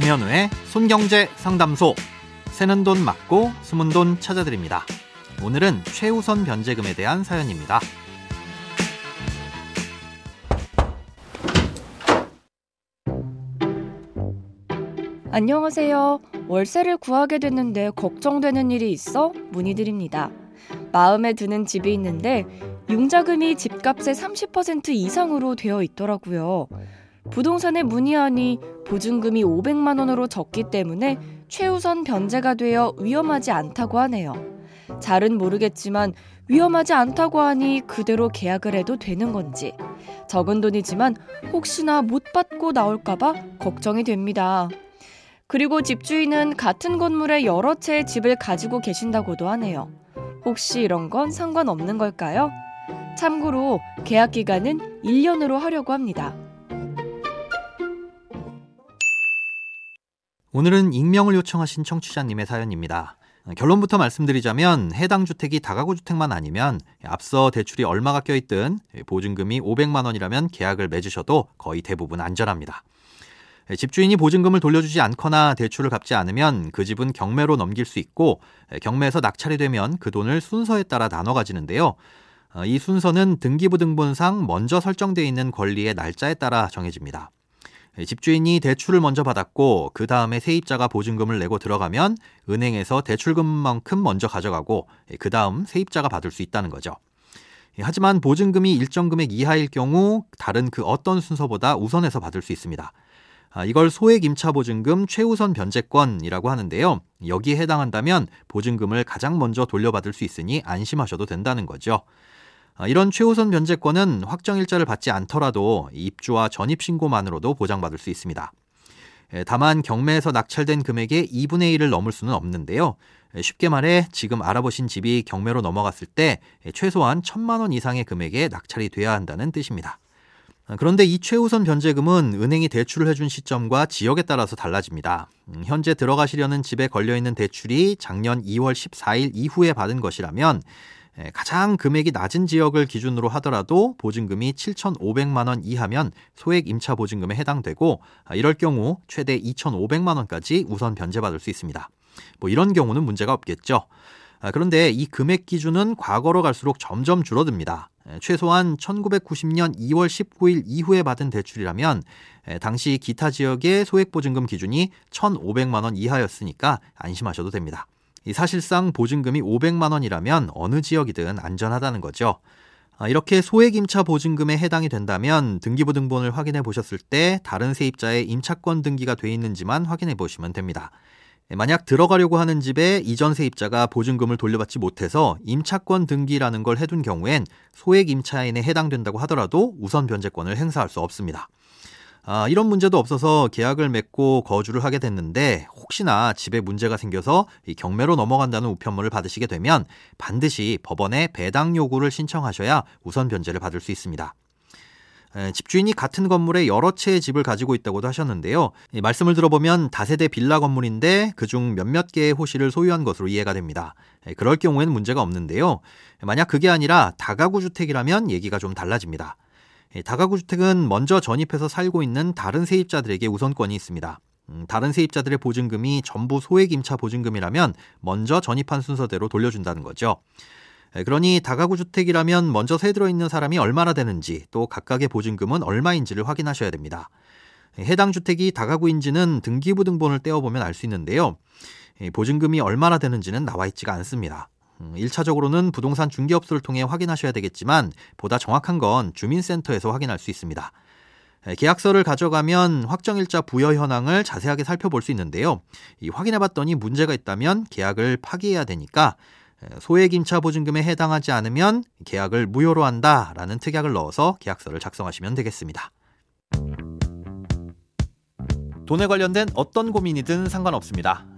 김현우의 손경제 상담소. 새는 돈 맞고 숨은 돈 찾아드립니다. 오늘은 최우선 변제금에 대한 사연입니다. 안녕하세요. 월세를 구하게 됐는데 걱정되는 일이 있어 문의드립니다. 마음에 드는 집이 있는데 융자금이 집값의 30% 이상으로 되어 있더라고요. 부동산에 문의하니 보증금이 500만 원으로 적기 때문에 최우선 변제가 되어 위험하지 않다고 하네요. 잘은 모르겠지만 위험하지 않다고 하니 그대로 계약을 해도 되는 건지 적은 돈이지만 혹시나 못 받고 나올까봐 걱정이 됩니다. 그리고 집주인은 같은 건물에 여러 채의 집을 가지고 계신다고도 하네요. 혹시 이런 건 상관없는 걸까요? 참고로 계약 기간은 1년으로 하려고 합니다. 오늘은 익명을 요청하신 청취자님의 사연입니다. 결론부터 말씀드리자면 해당 주택이 다가구 주택만 아니면 앞서 대출이 얼마가 껴있든 보증금이 500만 원이라면 계약을 맺으셔도 거의 대부분 안전합니다. 집주인이 보증금을 돌려주지 않거나 대출을 갚지 않으면 그 집은 경매로 넘길 수 있고 경매에서 낙찰이 되면 그 돈을 순서에 따라 나눠 가지는데요. 이 순서는 등기부등본상 먼저 설정되어 있는 권리의 날짜에 따라 정해집니다. 집주인이 대출을 먼저 받았고 그 다음에 세입자가 보증금을 내고 들어가면 은행에서 대출금만큼 먼저 가져가고 그 다음 세입자가 받을 수 있다는 거죠. 하지만 보증금이 일정 금액 이하일 경우 다른 그 어떤 순서보다 우선해서 받을 수 있습니다. 아, 이걸 소액 임차 보증금 최우선 변제권이라고 하는데요. 여기에 해당한다면 보증금을 가장 먼저 돌려받을 수 있으니 안심하셔도 된다는 거죠. 아, 이런 최우선 변제권은 확정일자를 받지 않더라도 입주와 전입신고만으로도 보장받을 수 있습니다. 다만 경매에서 낙찰된 금액의 2분의 1을 넘을 수는 없는데요. 쉽게 말해 지금 알아보신 집이 경매로 넘어갔을 때 최소한 1천만 원 이상의 금액에 낙찰이 돼야 한다는 뜻입니다. 아, 그런데 이 최우선 변제금은 은행이 대출을 해준 시점과 지역에 따라서 달라집니다. 음, 현재 들어가시려는 집에 걸려있는 대출이 작년 2월 14일 이후에 받은 것이라면 가장 금액이 낮은 지역을 기준으로 하더라도 보증금이 7,500만 원 이하면 소액 임차 보증금에 해당되고 아, 이럴 경우 최대 2,500만 원까지 우선 변제받을 수 있습니다. 뭐 이런 경우는 문제가 없겠죠. 아, 그런데 이 금액 기준은 과거로 갈수록 점점 줄어듭니다. 최소한 1990년 2월 19일 이후에 받은 대출이라면 당시 기타 지역의 소액 보증금 기준이 1,500만 원 이하였으니까 안심하셔도 됩니다. 사실상 보증금이 500만 원이라면 어느 지역이든 안전하다는 거죠. 아, 이렇게 소액 임차 보증금에 해당이 된다면 등기부 등본을 확인해 보셨을 때 다른 세입자의 임차권 등기가 돼 있는지만 확인해 보시면 됩니다. 만약 들어가려고 하는 집에 이전 세입자가 보증금을 돌려받지 못해서 임차권 등기라는 걸 해둔 경우엔 소액 임차인에 해당된다고 하더라도 우선 변제권을 행사할 수 없습니다. 아, 이런 문제도 없어서 계약을 맺고 거주를 하게 됐는데 혹시나 집에 문제가 생겨서 경매로 넘어간다는 우편물을 받으시게 되면 반드시 법원에 배당 요구를 신청하셔야 우선 변제를 받을 수 있습니다. 집주인이 같은 건물에 여러 채의 집을 가지고 있다고도 하셨는데요. 말씀을 들어보면 다세대 빌라 건물인데 그중 몇몇 개의 호실을 소유한 것으로 이해가 됩니다. 그럴 경우에는 문제가 없는데요. 만약 그게 아니라 다가구 주택이라면 얘기가 좀 달라집니다. 다가구 주택은 먼저 전입해서 살고 있는 다른 세입자들에게 우선권이 있습니다. 음, 다른 세입자들의 보증금이 전부 소액 임차 보증금이라면 먼저 전입한 순서대로 돌려준다는 거죠. 그러니 다가구 주택이라면 먼저 세 들어있는 사람이 얼마나 되는지 또 각각의 보증금은 얼마인지를 확인하셔야 됩니다. 해당 주택이 다가구인지는 등기부등본을 떼어보면 알 수 있는데요. 보증금이 얼마나 되는지는 나와 있지가 않습니다. 1차적으로는 음, 부동산 중개업소를 통해 확인하셔야 되겠지만 보다 정확한 건 주민센터에서 확인할 수 있습니다. 계약서를 가져가면 확정일자 부여 현황을 자세하게 살펴볼 수 있는데요. 확인해봤더니 문제가 있다면 계약을 파기해야 되니까 소액 임차 보증금에 해당하지 않으면 계약을 무효로 한다라는 특약을 넣어서 계약서를 작성하시면 되겠습니다. 돈에 관련된 어떤 고민이든 상관없습니다.